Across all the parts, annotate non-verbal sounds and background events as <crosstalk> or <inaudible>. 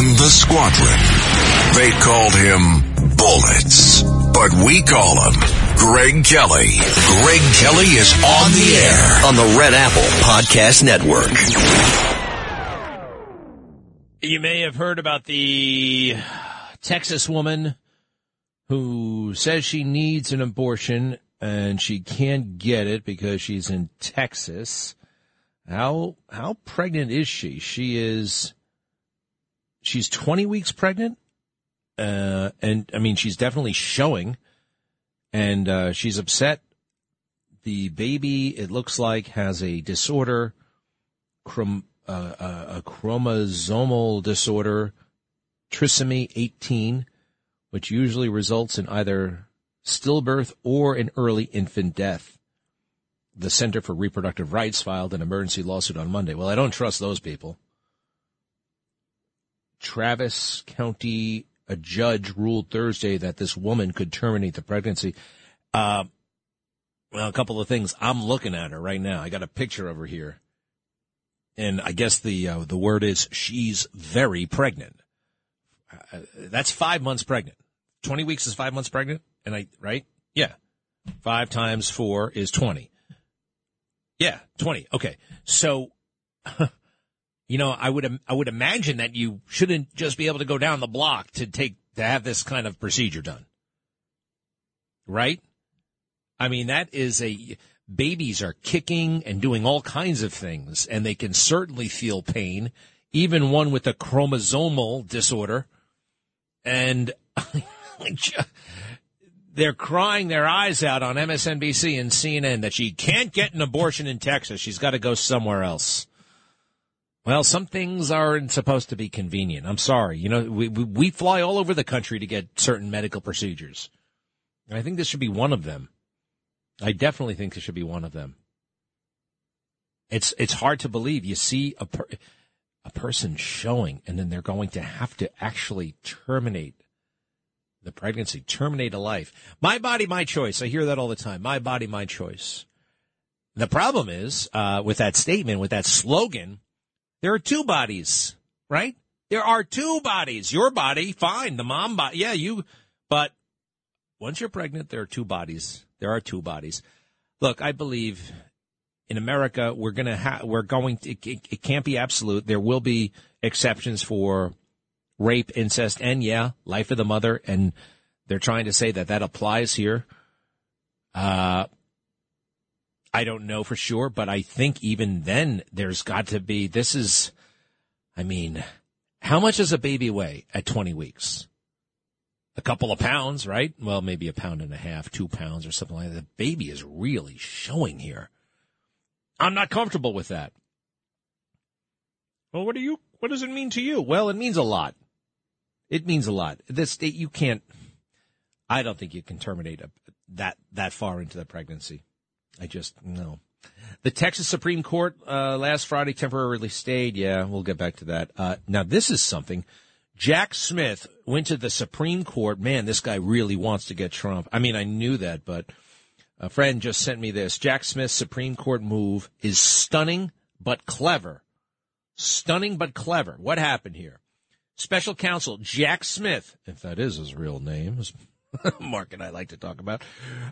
in the squadron. They called him Bullets, but we call him Greg Kelly. Greg Kelly is on the air on the Red Apple Podcast Network. You may have heard about the Texas woman who says she needs an abortion and she can't get it because she's in Texas. How how pregnant is she? She is she's 20 weeks pregnant. Uh, and I mean she's definitely showing and uh, she's upset. The baby it looks like has a disorder chrom- uh, uh a chromosomal disorder trisomy 18 which usually results in either stillbirth or an early infant death. The Center for Reproductive Rights filed an emergency lawsuit on Monday. Well, I don't trust those people. Travis County, a judge ruled Thursday that this woman could terminate the pregnancy. Uh, well, a couple of things. I'm looking at her right now. I got a picture of her here, and I guess the uh, the word is she's very pregnant. Uh, that's five months pregnant. 20 weeks is five months pregnant. And I, right? Yeah. Five times four is 20. Yeah, 20. Okay. So, <laughs> you know, I would, I would imagine that you shouldn't just be able to go down the block to take, to have this kind of procedure done. Right? I mean, that is a, babies are kicking and doing all kinds of things and they can certainly feel pain, even one with a chromosomal disorder. And <laughs> they're crying their eyes out on MSNBC and CNN that she can't get an abortion in Texas. She's got to go somewhere else. Well, some things aren't supposed to be convenient. I'm sorry. You know, we, we, we fly all over the country to get certain medical procedures. And I think this should be one of them. I definitely think this should be one of them. It's, it's hard to believe. You see a, per, a person showing and then they're going to have to actually terminate the pregnancy, terminate a life. My body, my choice. I hear that all the time. My body, my choice. The problem is, uh, with that statement, with that slogan, there are two bodies, right? There are two bodies. Your body, fine. The mom body, yeah, you, but once you're pregnant, there are two bodies. There are two bodies. Look, I believe in America, we're gonna have, we're going to, it, it, it can't be absolute. There will be exceptions for rape, incest, and yeah, life of the mother. And they're trying to say that that applies here. Uh, I don't know for sure, but I think even then there's got to be, this is, I mean, how much does a baby weigh at 20 weeks? A couple of pounds, right? Well, maybe a pound and a half, two pounds or something like that. The baby is really showing here. I'm not comfortable with that. Well, what do you, what does it mean to you? Well, it means a lot. It means a lot. This you can't. I don't think you can terminate a, that that far into the pregnancy. I just no. The Texas Supreme Court uh, last Friday temporarily stayed. Yeah, we'll get back to that. Uh, now this is something. Jack Smith went to the Supreme Court. Man, this guy really wants to get Trump. I mean, I knew that, but a friend just sent me this. Jack Smith's Supreme Court move is stunning but clever. Stunning but clever. What happened here? Special counsel Jack Smith, if that is his real name, <laughs> Mark and I like to talk about,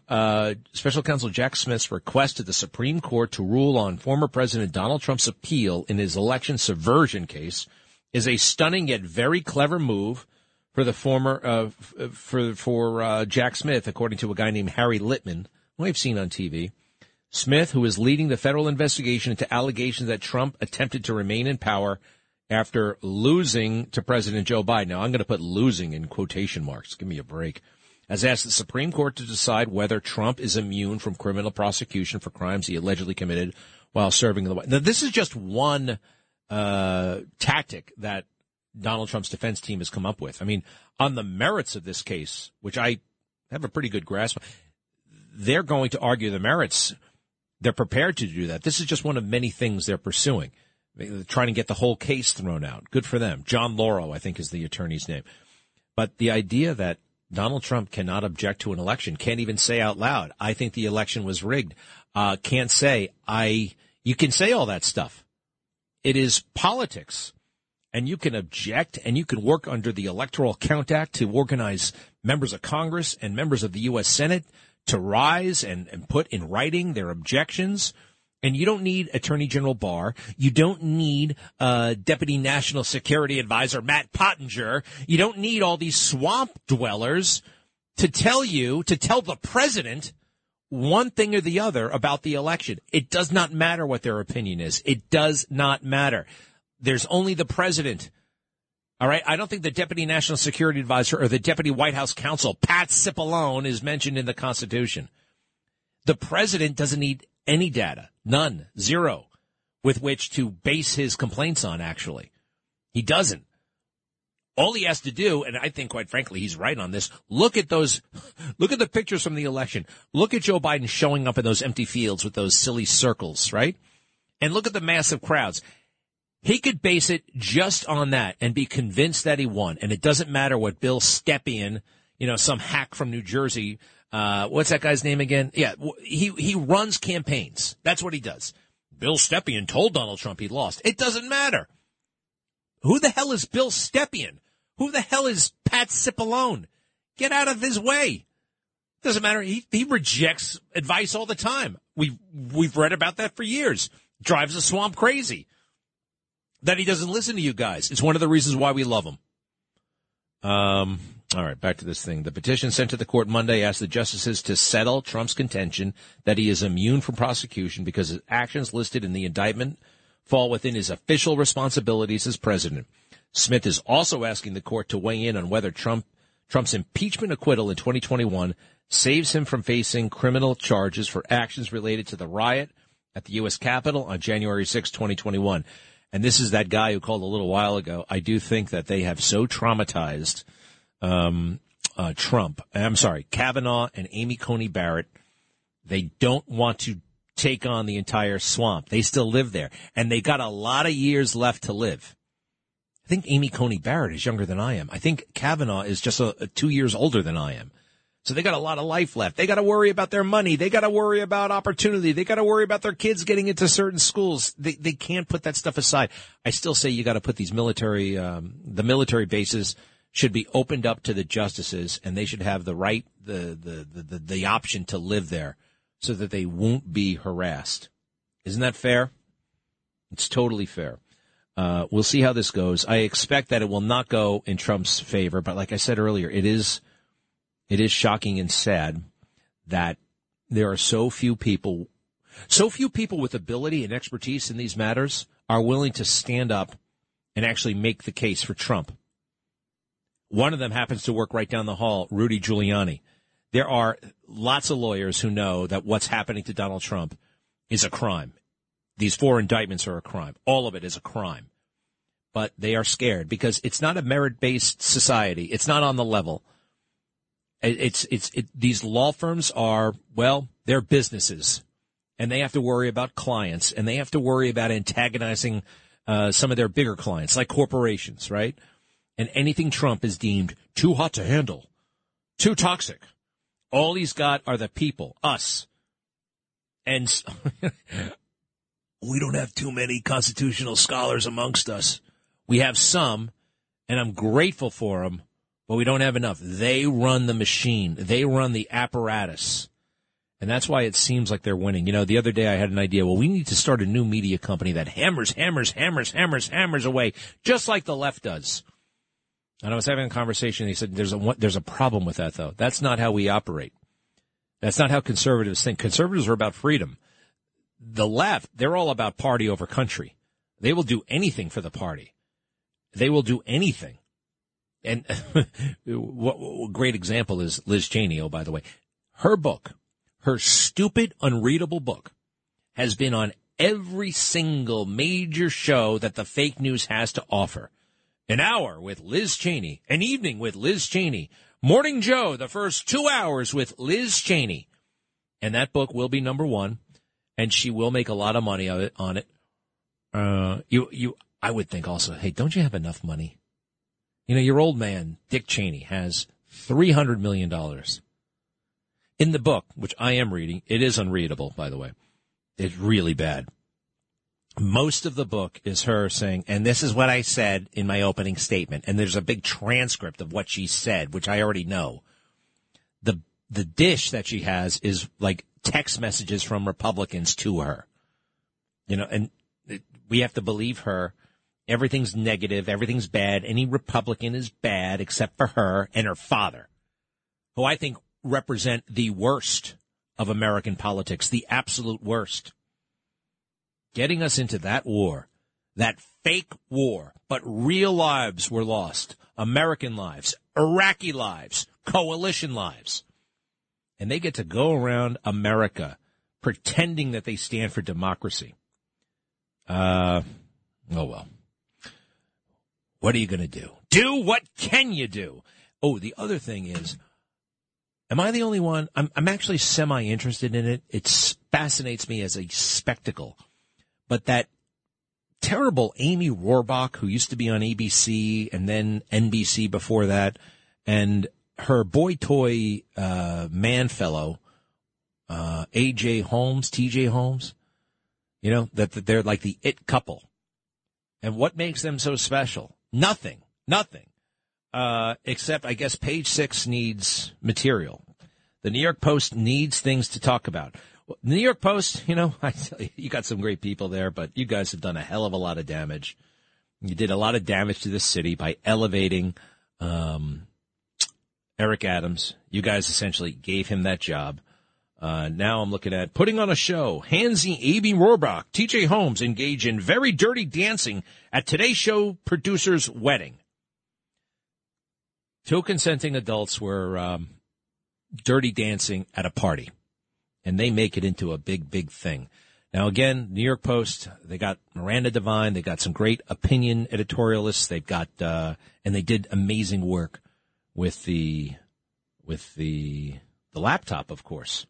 uh, Special counsel Jack Smith's request to the Supreme Court to rule on former President Donald Trump's appeal in his election subversion case is a stunning yet very clever move for the former uh, for for uh, Jack Smith, according to a guy named Harry Litman, who I've seen on TV. Smith, who is leading the federal investigation into allegations that Trump attempted to remain in power after losing to President Joe Biden. Now, I'm going to put losing in quotation marks. Give me a break. Has asked the Supreme Court to decide whether Trump is immune from criminal prosecution for crimes he allegedly committed while serving in the White. Now, this is just one uh, tactic that Donald Trump's defense team has come up with. I mean, on the merits of this case, which I have a pretty good grasp, they're going to argue the merits. They're prepared to do that. This is just one of many things they're pursuing trying to get the whole case thrown out. Good for them. John Lauro, I think, is the attorney's name. But the idea that Donald Trump cannot object to an election, can't even say out loud, I think the election was rigged, uh, can't say, I, you can say all that stuff. It is politics. and you can object and you can work under the Electoral Count Act to organize members of Congress and members of the U.S. Senate to rise and, and put in writing their objections. And you don't need Attorney General Barr. You don't need uh, Deputy National Security Advisor Matt Pottinger. You don't need all these swamp dwellers to tell you, to tell the president one thing or the other about the election. It does not matter what their opinion is. It does not matter. There's only the president. All right. I don't think the deputy national security advisor or the deputy White House counsel, Pat Cipollone, is mentioned in the Constitution. The president doesn't need any data, none, zero, with which to base his complaints on, actually. He doesn't. All he has to do, and I think quite frankly he's right on this, look at those, <laughs> look at the pictures from the election. Look at Joe Biden showing up in those empty fields with those silly circles, right? And look at the massive crowds. He could base it just on that and be convinced that he won. And it doesn't matter what Bill Stepien, you know, some hack from New Jersey, uh, what's that guy's name again? Yeah, he, he runs campaigns. That's what he does. Bill Stepien told Donald Trump he lost. It doesn't matter. Who the hell is Bill Stepien? Who the hell is Pat Cipollone? Get out of his way. Doesn't matter. He, he rejects advice all the time. We've, we've read about that for years. Drives the swamp crazy. That he doesn't listen to you guys. It's one of the reasons why we love him. Um, all right, back to this thing. The petition sent to the court Monday asked the justices to settle Trump's contention that he is immune from prosecution because his actions listed in the indictment fall within his official responsibilities as president. Smith is also asking the court to weigh in on whether Trump Trump's impeachment acquittal in 2021 saves him from facing criminal charges for actions related to the riot at the U.S. Capitol on January 6, 2021. And this is that guy who called a little while ago. I do think that they have so traumatized um, uh, Trump. I'm sorry, Kavanaugh and Amy Coney Barrett. They don't want to take on the entire swamp. They still live there, and they got a lot of years left to live. I think Amy Coney Barrett is younger than I am. I think Kavanaugh is just a, a two years older than I am. So they got a lot of life left. They got to worry about their money. They got to worry about opportunity. They got to worry about their kids getting into certain schools. They they can't put that stuff aside. I still say you got to put these military um, the military bases should be opened up to the justices, and they should have the right the the the, the, the option to live there, so that they won't be harassed. Isn't that fair? It's totally fair. Uh, we'll see how this goes. I expect that it will not go in Trump's favor, but like I said earlier, it is it is shocking and sad that there are so few people, so few people with ability and expertise in these matters are willing to stand up and actually make the case for Trump. One of them happens to work right down the hall, Rudy Giuliani. There are lots of lawyers who know that what's happening to Donald Trump is a crime. These four indictments are a crime. All of it is a crime. But they are scared because it's not a merit based society. It's not on the level. It's, it's, it, these law firms are, well, they're businesses and they have to worry about clients and they have to worry about antagonizing uh, some of their bigger clients like corporations, right? And anything Trump is deemed too hot to handle, too toxic. All he's got are the people, us. And <laughs> we don't have too many constitutional scholars amongst us. We have some, and I'm grateful for them, but we don't have enough. They run the machine. They run the apparatus. And that's why it seems like they're winning. You know, the other day I had an idea. Well, we need to start a new media company that hammers, hammers, hammers, hammers, hammers away, just like the left does. And I was having a conversation. And He said, "There's a there's a problem with that, though. That's not how we operate. That's not how conservatives think. Conservatives are about freedom. The left, they're all about party over country. They will do anything for the party. They will do anything. And <laughs> what, great example is Liz Cheney. Oh, by the way, her book, her stupid, unreadable book, has been on every single major show that the fake news has to offer. An hour with Liz Cheney, an evening with Liz Cheney, Morning Joe, the first two hours with Liz Cheney. And that book will be number one, and she will make a lot of money on it. Uh, you, you, I would think also, hey, don't you have enough money? You know, your old man, Dick Cheney, has $300 million. In the book, which I am reading, it is unreadable, by the way. It's really bad. Most of the book is her saying, and this is what I said in my opening statement, and there's a big transcript of what she said, which I already know. The the dish that she has is like text messages from Republicans to her. You know, and we have to believe her. Everything's negative, everything's bad. Any Republican is bad except for her and her father, who I think represent the worst of American politics, the absolute worst getting us into that war, that fake war, but real lives were lost. American lives, Iraqi lives, coalition lives. And they get to go around America pretending that they stand for democracy. Uh, oh well. What are you going to do? Do what can you do? Oh, the other thing is, am I the only one? I'm, I'm actually semi interested in it. It fascinates me as a spectacle but that terrible Amy Robach, who used to be on ABC and then NBC before that, and her boy toy uh, man fellow, uh, AJ Holmes, TJ Holmes, you know, that, that they're like the it couple. And what makes them so special? Nothing, nothing. Uh, except I guess page six needs material. The New York Post needs things to talk about. New York Post, you know, <laughs> I tell you, you got some great people there, but you guys have done a hell of a lot of damage. You did a lot of damage to the city by elevating um, Eric Adams. You guys essentially gave him that job. Uh, now I'm looking at putting on a show. Hansy, Amy Robach, TJ Holmes engage in very dirty dancing at today's show producer's wedding. Two consenting adults were um, dirty dancing at a party and they make it into a big, big thing. Now, again, New York Post, they got Miranda Devine, they got some great opinion editorialists, they've got, uh, and they did amazing work with the, with the, the laptop, of course.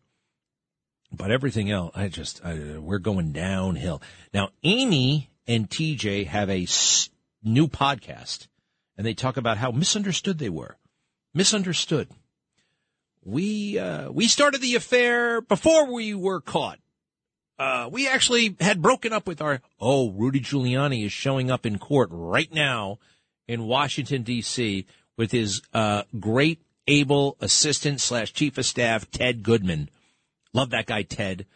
But everything else, I just, I, we're going downhill. Now, Amy and TJ have a s- new podcast, and they talk about how misunderstood they were. Misunderstood we uh, we started the affair before we were caught. Uh, we actually had broken up with our. Oh, Rudy Giuliani is showing up in court right now in Washington D.C. with his uh, great, able assistant slash chief of staff Ted Goodman. Love that guy, Ted.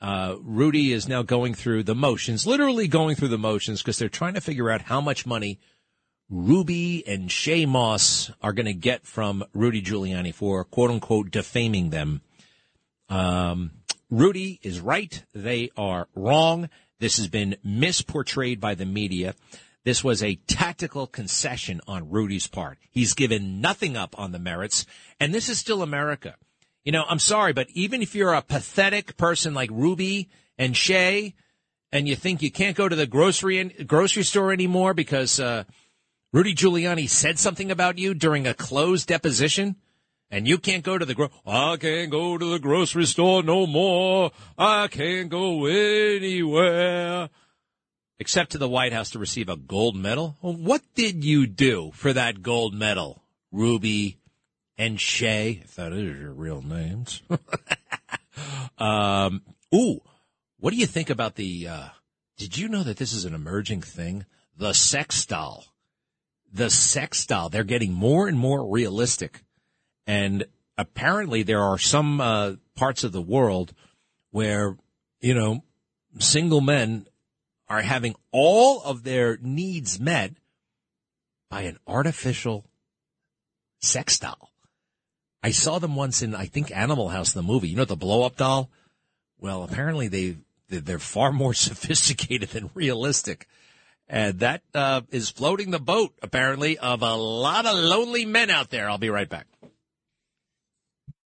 Uh, Rudy is now going through the motions, literally going through the motions, because they're trying to figure out how much money Ruby and Shaye Moss are going to get from Rudy Giuliani for quote unquote defaming them. Um, Rudy is right. They are wrong. This has been misportrayed by the media. This was a tactical concession on Rudy's part. He's given nothing up on the merits, and this is still America. You know, I'm sorry, but even if you're a pathetic person like Ruby and Shaye, and you think you can't go to the grocery grocery store anymore because uh, Rudy Giuliani said something about you during a closed deposition, and you can't go to the gro- I can't go to the grocery store no more. I can't go anywhere except to the White House to receive a gold medal. Well, what did you do for that gold medal, Ruby and Shaye? If that is your real names. <laughs> um, ooh, what do you think about the? Uh, did you know that this is an emerging thing? The sex doll the sex doll. They're getting more and more realistic. And apparently there are some uh, parts of the world where, you know, single men are having all of their needs met by an artificial sex doll. I saw them once in, I think, Animal House, the movie. You know, the blow up doll? Well, apparently they, they're far more <laughs> sophisticated than realistic. And that uh, is floating the boat, apparently, of a lot of lonely men out there. I'll be right back.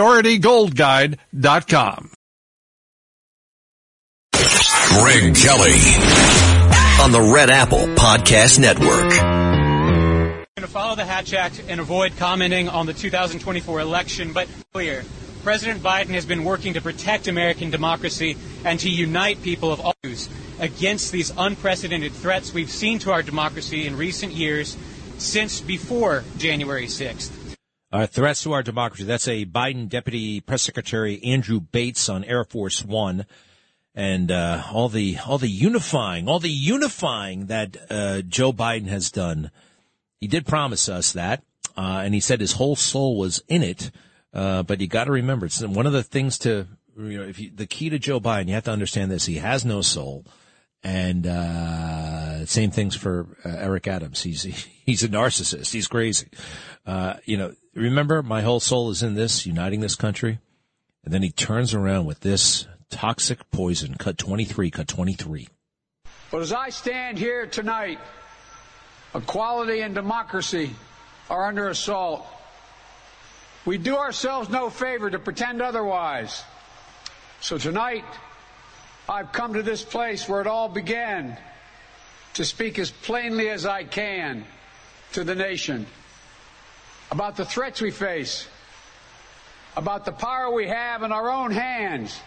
PriorityGoldGuide.com. Greg Kelly. On the Red Apple Podcast Network. going to follow the Hatch Act and avoid commenting on the 2024 election, but clear. President Biden has been working to protect American democracy and to unite people of all views against these unprecedented threats we've seen to our democracy in recent years since before January 6th. Uh, threats to our democracy. That's a Biden Deputy Press Secretary Andrew Bates on Air Force One, and uh, all the all the unifying, all the unifying that uh, Joe Biden has done. He did promise us that, uh, and he said his whole soul was in it. Uh, but you got to remember, it's one of the things to you know, if you, the key to Joe Biden, you have to understand this: he has no soul. And uh, same things for uh, Eric Adams. He's he's a narcissist. He's crazy. Uh, you know, remember, my whole soul is in this, uniting this country. And then he turns around with this toxic poison. Cut twenty three. Cut twenty three. But as I stand here tonight, equality and democracy are under assault. We do ourselves no favor to pretend otherwise. So tonight, I've come to this place where it all began to speak as plainly as I can to the nation about the threats we face, about the power we have in our own hands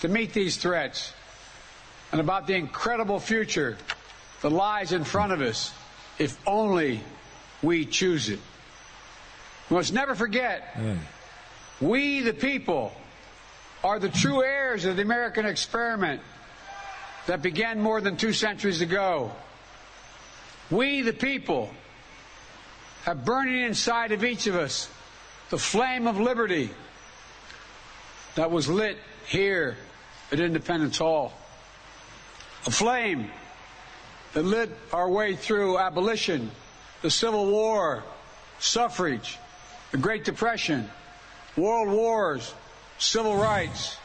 to meet these threats, and about the incredible future that lies in front of us if only we choose it. We must never forget mm. we, the people, are the true heirs of the American experiment that began more than two centuries ago. We, the people, have burning inside of each of us the flame of liberty that was lit here at Independence Hall. A flame that lit our way through abolition, the Civil War, suffrage, the Great Depression, world wars, civil rights.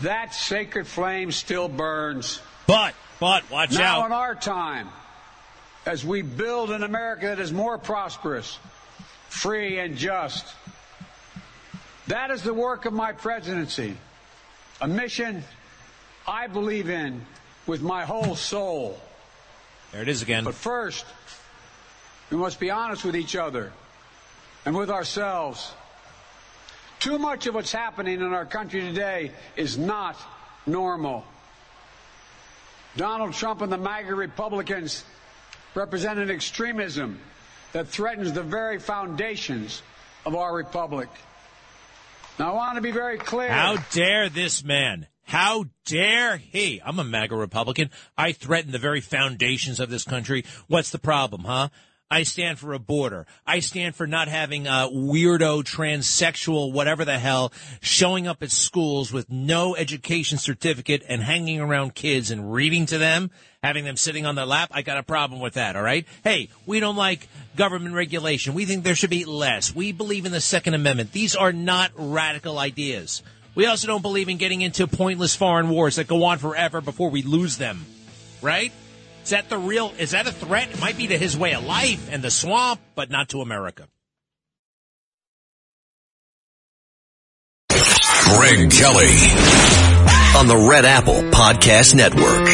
That sacred flame still burns. But, but, watch now out. Now, in our time, as we build an America that is more prosperous, free, and just. That is the work of my presidency, a mission I believe in with my whole soul. There it is again. But first, we must be honest with each other and with ourselves. Too much of what's happening in our country today is not normal. Donald Trump and the MAGA Republicans represent an extremism that threatens the very foundations of our republic. Now, I want to be very clear. How dare this man? How dare he? I'm a MAGA Republican. I threaten the very foundations of this country. What's the problem, huh? I stand for a border. I stand for not having a weirdo, transsexual, whatever the hell, showing up at schools with no education certificate and hanging around kids and reading to them, having them sitting on their lap. I got a problem with that, all right? Hey, we don't like government regulation. We think there should be less. We believe in the Second Amendment. These are not radical ideas. We also don't believe in getting into pointless foreign wars that go on forever before we lose them, right? Is that the real, is that a threat? It might be to his way of life and the swamp, but not to America. Greg Kelly. On the Red Apple Podcast Network.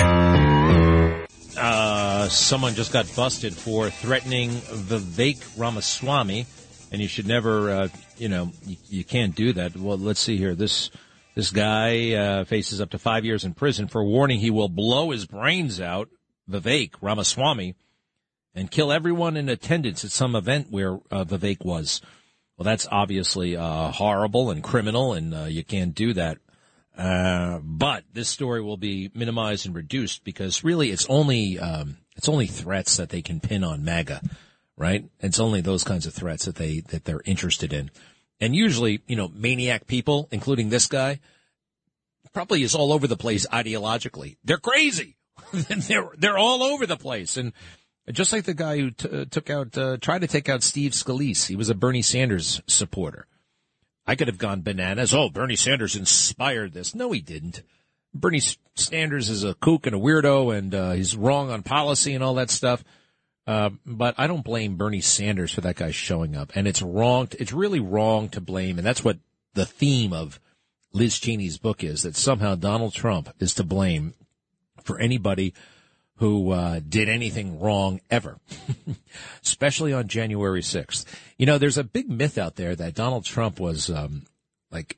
Uh, someone just got busted for threatening Vivek Ramaswamy, and you should never, uh, you know, you, you can't do that. Well, let's see here. This, this guy, uh, faces up to five years in prison for warning he will blow his brains out, Vivek Ramaswamy, and kill everyone in attendance at some event where uh, Vivek was. Well, that's obviously uh, horrible and criminal, and uh, you can't do that. Uh, but this story will be minimized and reduced because really it's only um, it's only threats that they can pin on MAGA, right? It's only those kinds of threats that they that they're interested in, and usually you know maniac people, including this guy, probably is all over the place ideologically. They're crazy. <laughs> they're they're all over the place, and just like the guy who t- uh, took out uh, tried to take out Steve Scalise, he was a Bernie Sanders supporter. I could have gone bananas. Oh, Bernie Sanders inspired this. No, he didn't. Bernie Sanders is a kook and a weirdo, and uh, he's wrong on policy and all that stuff. Uh, but I don't blame Bernie Sanders for that guy showing up, and it's wrong. To, it's really wrong to blame, and that's what the theme of Liz Cheney's book is that somehow Donald Trump is to blame for anybody who uh, did anything wrong ever, <laughs> especially on January 6th. You know, there's a big myth out there that Donald Trump was um, like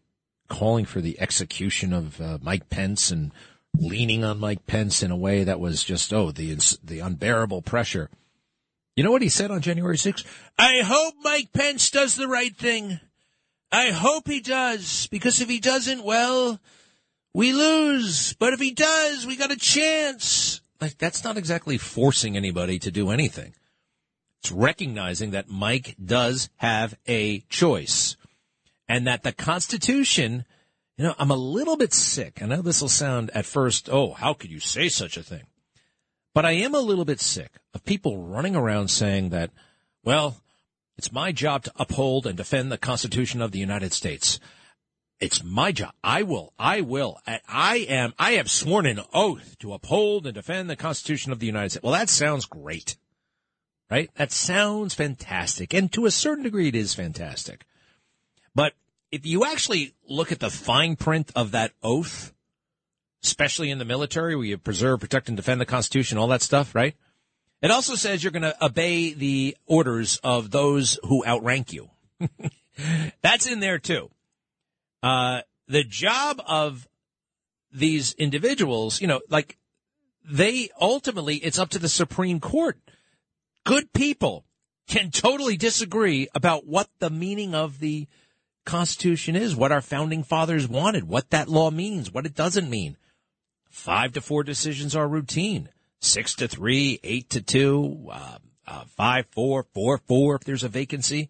calling for the execution of uh, Mike Pence and leaning on Mike Pence in a way that was just, oh, the, the unbearable pressure. You know what he said on January 6th? I hope Mike Pence does the right thing. I hope he does, because if he doesn't, well, we lose. But if he does, we got a chance. Like, that's not exactly forcing anybody to do anything. It's recognizing that Mike does have a choice and that the Constitution, you know, I'm a little bit sick. I know this will sound at first, oh, how could you say such a thing? But I am a little bit sick of people running around saying that, well, it's my job to uphold and defend the Constitution of the United States. It's my job. I will. I will. I am. I have sworn an oath to uphold and defend the Constitution of the United States. Well, that sounds great, right? That sounds fantastic, and to a certain degree, it is fantastic. But if you actually look at the fine print of that oath, especially in the military, where you preserve, protect, and defend the Constitution, all that stuff, right? It also says you're going to obey the orders of those who outrank you. <laughs> That's in there too. Uh, the job of these individuals, you know, like they ultimately, it's up to the Supreme Court. Good people can totally disagree about what the meaning of the Constitution is, what our founding fathers wanted, what that law means, what it doesn't mean. Five to four decisions are routine. Six to three, eight to two, uh, uh, five, four, four, four if there's a vacancy.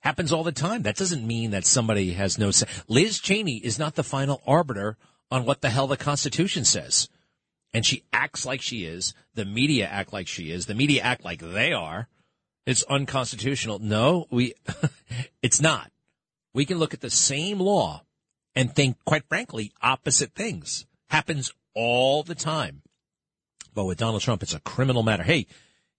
Happens all the time. That doesn't mean that somebody has no say. Liz Cheney is not the final arbiter on what the hell the Constitution says. And she acts like she is. The media act like she is. The media act like they are. It's unconstitutional. No, we, <laughs> it's not. We can look at the same law and think, quite frankly, opposite things. Happens all the time. But with Donald Trump, it's a criminal matter. Hey,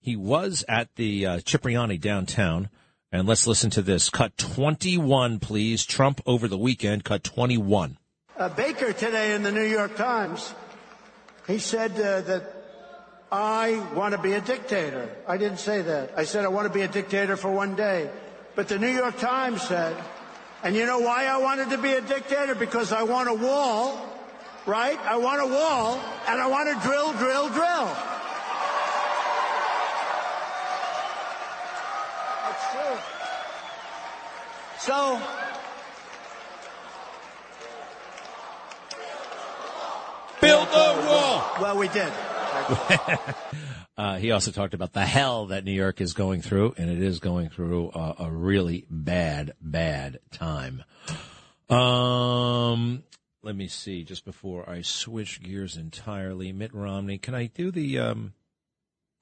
he was at the uh, Cipriani downtown and let's listen to this. Cut 21, please. Trump over the weekend. Cut 21. Uh, Baker today in the New York Times, he said uh, that I want to be a dictator. I didn't say that. I said I want to be a dictator for one day. But the New York Times said, and you know why I wanted to be a dictator? Because I want a wall, right? I want a wall, and I want to drill, drill, drill. So, build the wall. Well, we did. <laughs> uh, he also talked about the hell that New York is going through, and it is going through a, a really bad, bad time. Um, let me see. Just before I switch gears entirely, Mitt Romney, can I do the um?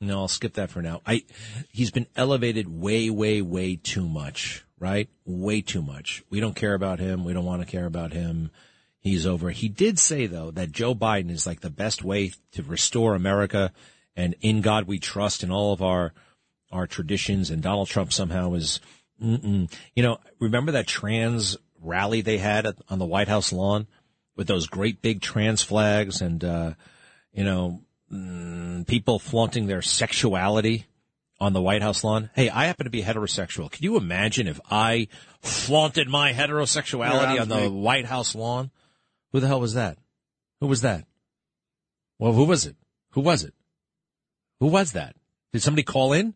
No, I'll skip that for now. I he's been elevated way, way, way too much right? Way too much. We don't care about him. We don't want to care about him. He's over. He did say though that Joe Biden is like the best way to restore America and in God we trust in all of our our traditions and Donald Trump somehow is mm-mm. you know, remember that trans rally they had on the White House lawn with those great big trans flags and uh you know, mm, people flaunting their sexuality on the White House lawn. Hey, I happen to be heterosexual. Can you imagine if I flaunted my heterosexuality yeah, on the me. White House lawn? Who the hell was that? Who was that? Well, who was it? Who was it? Who was that? Did somebody call in?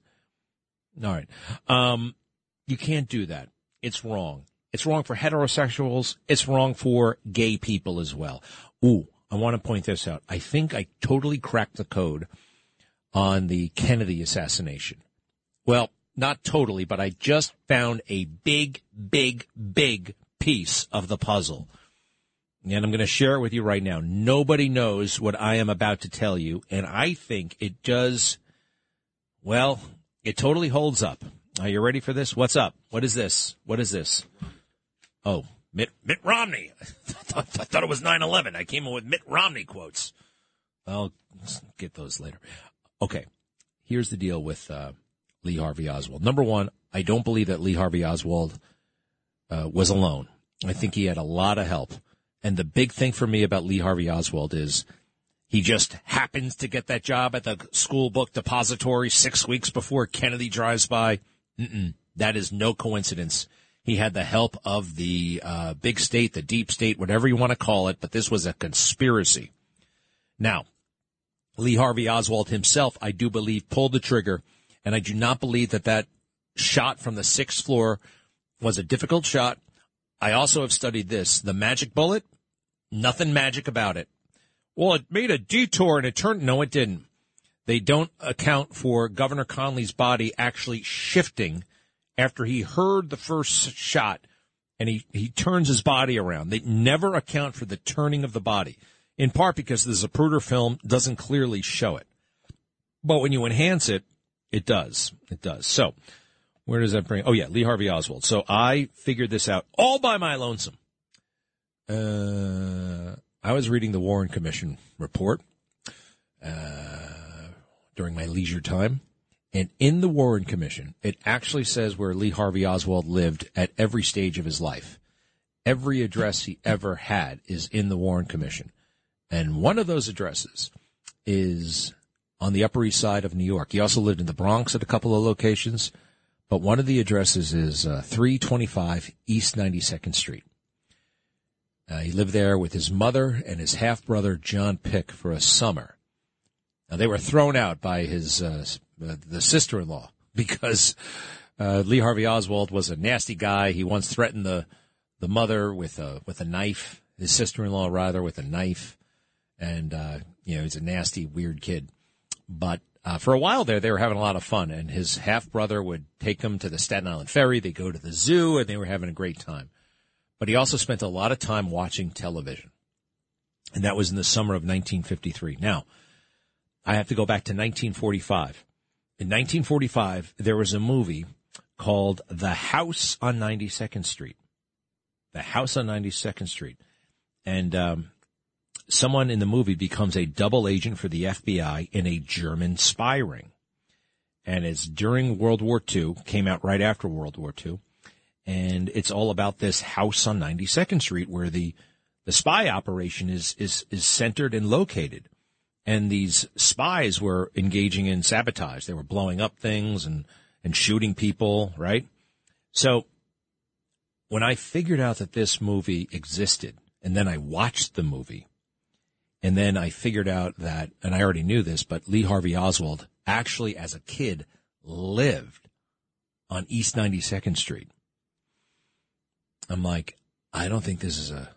All right. Um, you can't do that. It's wrong. It's wrong for heterosexuals. It's wrong for gay people as well. Ooh, I want to point this out. I think I totally cracked the code on the Kennedy assassination. Well, not totally, but I just found a big, big, big piece of the puzzle. And I'm going to share it with you right now. Nobody knows what I am about to tell you, and I think it does, well, it totally holds up. Are you ready for this? What's up? What is this? What is this? Oh, Mitt, Mitt Romney. I thought, <laughs> I thought it was 9-11. I came in with Mitt Romney quotes. I'll get those later. Okay, here's the deal with uh, Lee Harvey Oswald. Number one, I don't believe that Lee Harvey Oswald uh, was alone. I think he had a lot of help. And the big thing for me about Lee Harvey Oswald is he just happens to get that job at the school book depository six weeks before Kennedy drives by. That is no coincidence. He had the help of the uh, big state, the deep state, whatever you want to call it, but this was a conspiracy. Now, Lee Harvey Oswald himself, I do believe, pulled the trigger, and I do not believe that that shot from the sixth floor was a difficult shot. I also have studied this. The magic bullet, nothing magic about it. Well, it made a detour and it turned. No, it didn't. They don't account for Governor Connally's body actually shifting after he heard the first shot and he, he turns his body around. They never account for the turning of the body, in part because the Zapruder film doesn't clearly show it. But when you enhance it, it does. It does. So, where does that bring? Oh, yeah, Lee Harvey Oswald. So I figured this out all by my lonesome. Uh, I was reading the Warren Commission report uh, during my leisure time. And in the Warren Commission, it actually says where Lee Harvey Oswald lived at every stage of his life. Every address he ever had is in the Warren Commission. And one of those addresses is on the Upper East Side of New York. He also lived in the Bronx at a couple of locations, but one of the addresses is uh, 325 East 92nd Street. Uh, he lived there with his mother and his half brother John Pic for a summer. Now they were thrown out by his uh, uh the sister in law <laughs> because uh, Lee Harvey Oswald was a nasty guy. He once threatened the the mother with a with a knife, his sister in law rather with a knife, and uh, you know he's a nasty weird kid. But uh, for a while there, they were having a lot of fun, and his half brother would take him to the Staten Island Ferry. They go to the zoo, and they were having a great time but he also spent a lot of time watching television. And that was in the summer of 1953. Now, I have to go back to 1945. In 1945, there was a movie called The House on 92nd Street. The House on 92nd Street. And um, someone in the movie becomes a double agent for the FBI in a German spy ring. And it's during World War II, came out right after World War II and it's all about this house on 92nd Street where the the spy operation is is is centered and located. And these spies were engaging in sabotage. They were blowing up things and and shooting people, right? So when I figured out that this movie existed, and then I watched the movie, and then I figured out that, and I already knew this, but Lee Harvey Oswald actually, as a kid, lived on East 92nd Street. I'm like, I don't think this is a,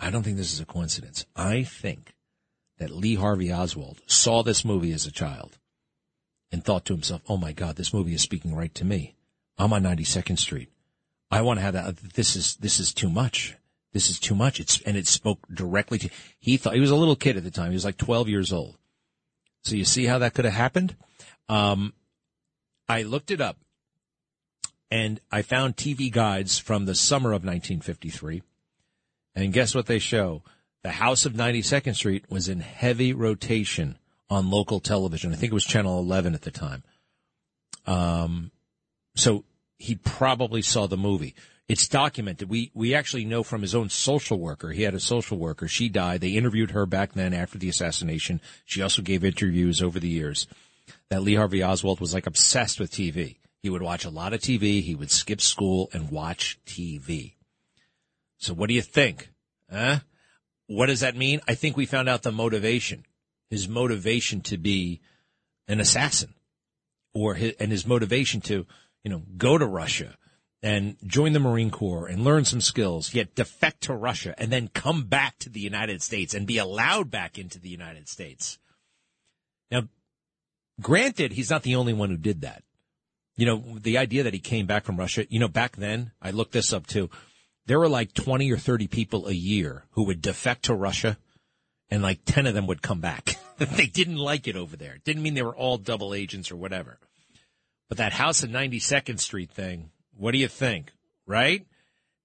I don't think this is a coincidence. I think that Lee Harvey Oswald saw this movie as a child and thought to himself, "Oh my God, this movie is speaking right to me. I'm on 92nd Street. I want to have that. This is this is too much. This is too much. It's and it spoke directly to. He thought he was a little kid at the time. He was like 12 years old. So you see how that could have happened. Um, I looked it up and I found TV guides from the summer of 1953. And guess what they show? The House of 92nd Street was in heavy rotation on local television. I think it was Channel 11 at the time. Um, so he probably saw the movie. It's documented. We we actually know from his own social worker. He had a social worker. She died. They interviewed her back then after the assassination. She also gave interviews over the years. That Lee Harvey Oswald was like obsessed with TV. He would watch a lot of TV. He would skip school and watch TV. So what do you think? Huh? What does that mean? I think we found out the motivation. His motivation to be an assassin or his, and his motivation to, you know, go to Russia and join the Marine Corps and learn some skills, yet defect to Russia and then come back to the United States and be allowed back into the United States. Now, granted, he's not the only one who did that you know, the idea that he came back from Russia, you know, back then, I looked this up too. There were like 20 or 30 people a year who would defect to Russia and like 10 of them would come back. <laughs> they didn't like it over there. Didn't mean they were all double agents or whatever. But that house at 92nd Street thing, what do you think? Right?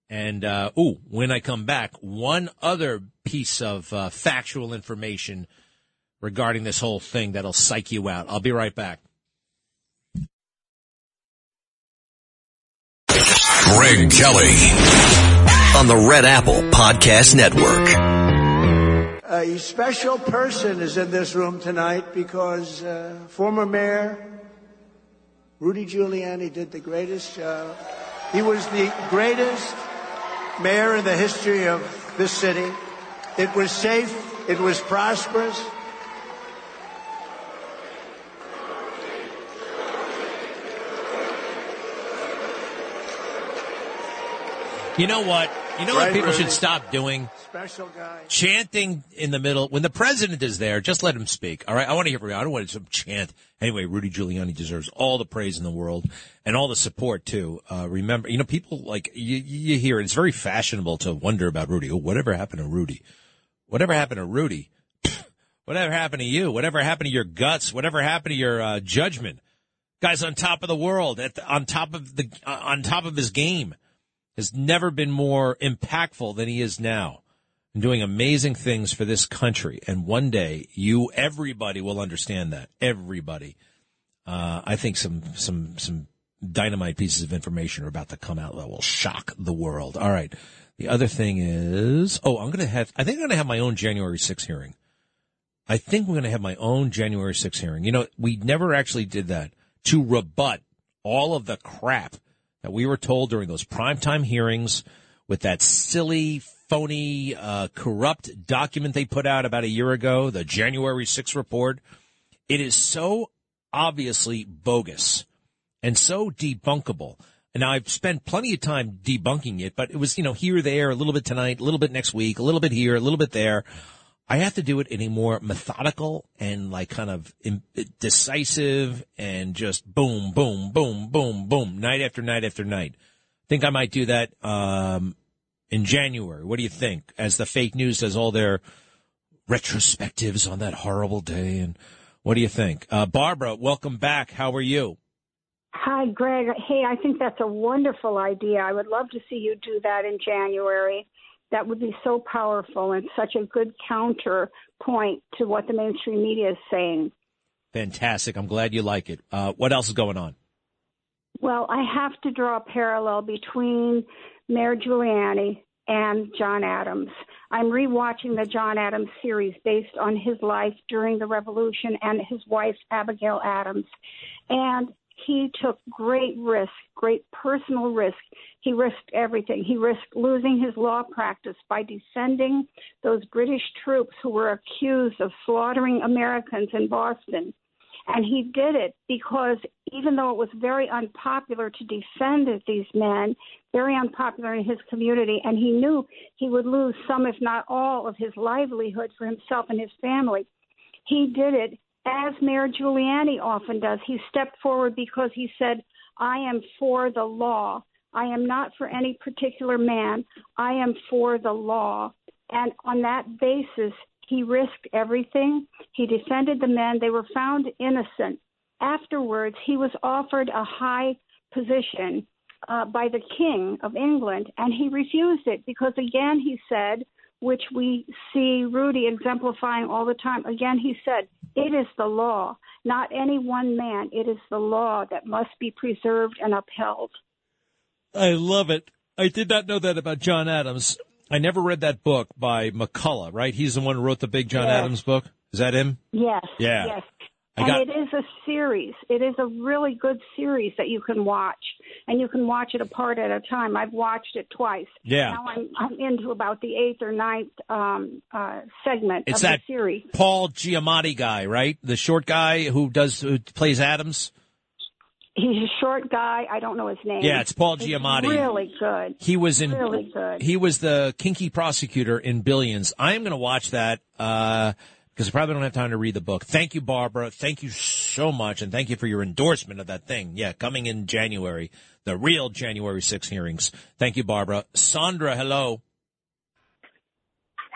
And, uh, ooh, when I come back, one other piece of uh, factual information regarding this whole thing that'll psych you out. I'll be right back. Greg Kelly on the Red Apple Podcast Network. A special person is in this room tonight because uh, former mayor Rudy Giuliani did the greatest job. He was the greatest mayor in the history of this city. It was safe. It was prosperous. You know what? You know Right, what people Rudy. should stop doing? Special guy. Chanting in the middle. When the president is there, just let him speak. All right. I want to hear from you. I don't want some chant. Anyway, Rudy Giuliani deserves all the praise in the world and all the support too. Uh, remember, you know, people like you, you hear it's very fashionable to wonder about Rudy. Oh, whatever happened to Rudy? Whatever happened to Rudy? <laughs> whatever happened to you? Whatever happened to your guts? Whatever happened to your uh, judgment? Guy's on top of the world, at the, on top of the uh, on top of his game has never been more impactful than he is now and doing amazing things for this country. And one day you, everybody will understand that. Everybody. Uh, I think some, some, some dynamite pieces of information are about to come out that will shock the world. All right. The other thing is, oh, I'm going to have, I think I'm going to have my own January 6th hearing. I think we're going to have my own January 6th hearing. You know, we never actually did that to rebut all of the crap that we were told during those primetime hearings with that silly, phony, uh, corrupt document they put out about a year ago, the January 6th report. It is so obviously bogus and so debunkable. And I've spent plenty of time debunking it, but it was, you know, here, there, a little bit tonight, a little bit next week, a little bit here, a little bit there. I have to do it in a more methodical and like kind of decisive and just boom, boom, boom, boom, boom, night after night after night. Think I might do that um, in January. What do you think? As the fake news does all their retrospectives on that horrible day, and what do you think? Uh, Barbara, welcome back. How are you? Hi, Greg. Hey, I think that's a wonderful idea. I would love to see you do that in January. That would be so powerful and such a good counterpoint to what the mainstream media is saying. Fantastic. I'm glad you like it. Uh, what else is going on? Well, I have to draw a parallel between Mayor Giuliani and John Adams. I'm rewatching the John Adams series based on his life during the revolution and his wife, Abigail Adams. And he took great risk, great personal risk. He risked everything. He risked losing his law practice by defending those British troops who were accused of slaughtering Americans in Boston. And he did it because even though it was very unpopular to defend these men, very unpopular in his community, and he knew he would lose some, if not all, of his livelihood for himself and his family, he did it as Mayor Giuliani often does. He stepped forward because he said, I am for the law. I am not for any particular man. I am for the law. And on that basis, he risked everything. He defended the men. They were found innocent. Afterwards, he was offered a high position uh, by the King of England, and he refused it because, again, he said, which we see Rudy exemplifying all the time. Again, he said, it is the law, not any one man. It is the law that must be preserved and upheld. I love it. I did not know that about John Adams. I never read that book by McCullough, right? He's the one who wrote the big John Yes. Adams book. Is that him? Yes. Yeah. Yes. I And got- it is a series. It is a really good series that you can watch, and you can watch it apart at a time. I've watched it twice. Yeah. Now I'm I'm into about the eighth or ninth um, uh, segment It's of that the series. Paul Giamatti guy, right? The short guy who does who plays Adams. He's a short guy. I don't know his name. Yeah, it's Paul It's Giamatti. really good. He was in. Really good. He was the kinky prosecutor in Billions. I am going to watch that uh, because I probably don't have time to read the book. Thank you, Barbara. Thank you so much, and thank you for your endorsement of that thing. Yeah, coming in January, the real January 6 hearings. Thank you, Barbara. Sandra, hello.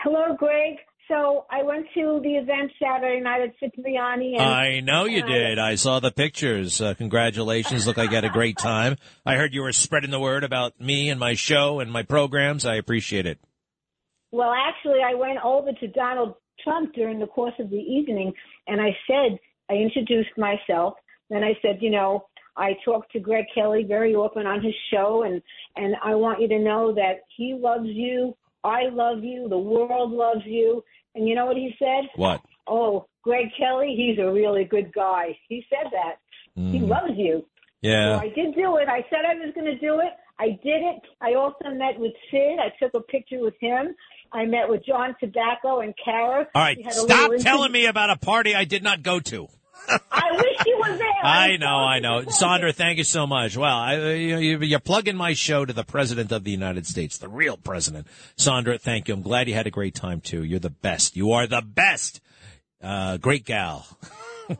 Hello, Greg. So I went to the event Saturday night at Cipriani. And, I know you uh, did. I saw the pictures. Uh, congratulations. Look like you had a great time. I heard you were spreading the word about me and my show and my programs. I appreciate it. Well, actually, I went over to Donald Trump during the course of the evening, and I said, I introduced myself, and I said, you know, I talk to Greg Kelly very often on his show, and and I want you to know that he loves you. I love you. The world loves you. And you know what he said? What? Oh, Greg Kelly, he's a really good guy. He said that. He Mm. loves you. Yeah. So I did do it. I said I was going to do it. I did it. I also met with Sid. I took a picture with him. I met with John Tobacco and Kara. All right, stop telling me about a party I did not go to. I wish you were there. <laughs> I know, I know. Sandra, thank you so much. Well, I, uh, you know, you- you're plugging my show to the President of the United States, the real President. Sandra, thank you. I'm glad you had a great time, too. You're the best. You are the best. Uh, great gal. <laughs>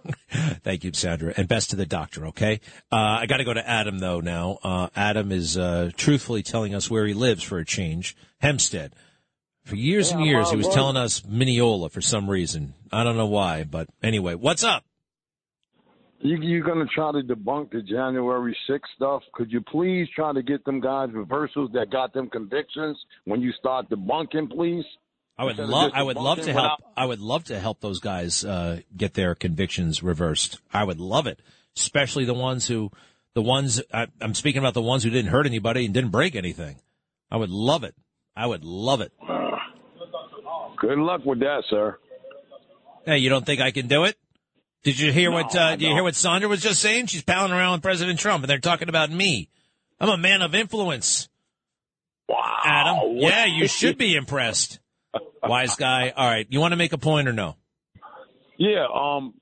Thank you, Sandra, and best to the doctor. Okay, uh, I got to go to Adam though now. Uh, Adam is uh, truthfully telling us where he lives for a change, Hempstead. For years and years, he was telling us Mineola for some reason. I don't know why, but anyway, what's up? You, you're going to try to debunk the January 6th stuff. Could you please try to get them guys reversals that got them convictions when you start debunking, please? I would love. I would love to help. I would love to help those guys uh, get their convictions reversed. I would love it, especially the ones who, the ones I, I'm speaking about, the ones who didn't hurt anybody and didn't break anything. I would love it. I would love it. Good luck with that, sir. Hey, you don't think I can do it? Did you hear what? Uh, did you hear what Sandra was just saying? She's palling around with President Trump, and they're talking about me. I'm a man of influence. Wow, Adam. Yeah, you <laughs> should be impressed. Wise guy. All right, you want to make a point or no? Yeah, um,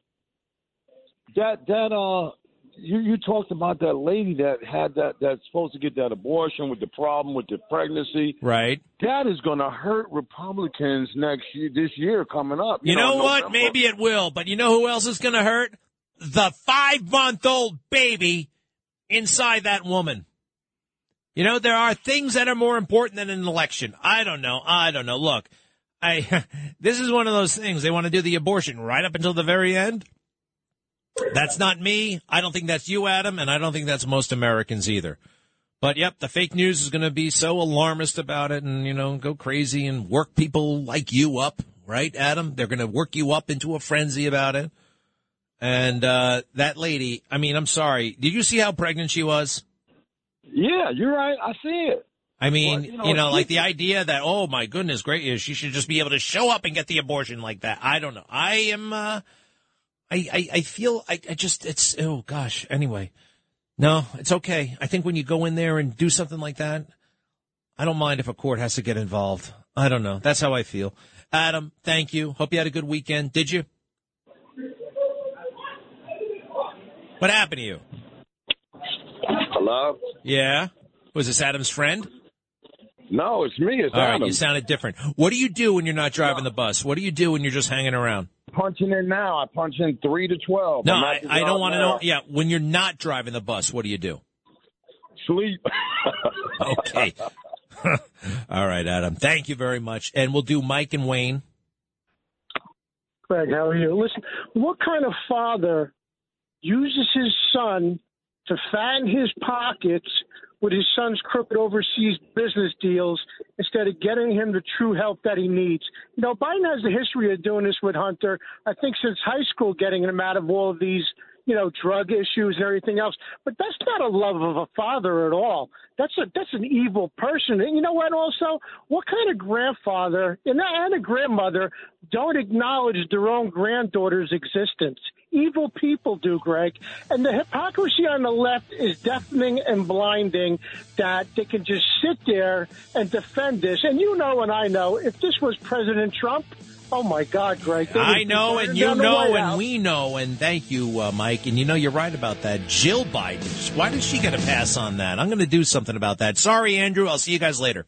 that that uh, you you talked about that lady that had that that's supposed to get that abortion with the problem with the pregnancy. Right. That is going to hurt Republicans next year, this year coming up. You, know, what? November. Maybe it will, but you know who else is going to hurt? The five month old baby inside that woman. You know, there are things that are more important than an election. I don't know. I don't know. Look, I, <laughs> this is one of those things. They want to do the abortion right up until the very end. That's not me. I don't think that's you, Adam, and I don't think that's most Americans either. But yep, the fake news is going to be so alarmist about it and, you know, go crazy and work people like you up, right, Adam? They're going to work you up into a frenzy about it. And, uh, that lady, I mean, I'm sorry. Did you see how pregnant she was? Yeah, you're right. I see it. I mean, Well, you you know, know, like the idea that, oh my goodness, great, she should just be able to show up and get the abortion like that. I don't know. I am, uh, I, I, I feel, I, I just, it's, oh gosh. Anyway, no, it's okay. I think when you go in there and do something like that, I don't mind if a court has to get involved. I don't know. That's how I feel. Adam, thank you. Hope you had a good weekend. Did you? What happened to you? Hello? Yeah. Was this Adam's friend? No, it's me. It's All right, Adam. you sounded different. What do you do when you're not driving the bus? What do you do when you're just hanging around? Punching in now. I punch in three to twelve. No, I'm I, at the I job don't want to know. Yeah, when you're not driving the bus, what do you do? Sleep. <laughs> Okay. <laughs> All right, Adam. Thank you very much. And we'll do Mike and Wayne. Greg, how are you? Listen, what kind of father uses his son to fatten his pockets with his son's crooked overseas business deals instead of getting him the true help that he needs? You know, Biden has a history of doing this with Hunter, I think since high school, getting him out of all of these, you know, drug issues and everything else. But that's not a love of a father at all. That's a that's an evil person. And you know what? Also, what kind of grandfather and and a grandmother don't acknowledge their own granddaughter's existence? Evil people do, Greg. And the hypocrisy on the left is deafening and blinding. That they can just sit there and defend this. And you know, and I know, if this was President Trump. Oh my God, Greg! I know, and you know, and we know, and thank you, uh, Mike. And you know, you're right about that. Jill Biden. Why did she get a pass on that? I'm going to do something about that. Sorry, Andrew. I'll see you guys later.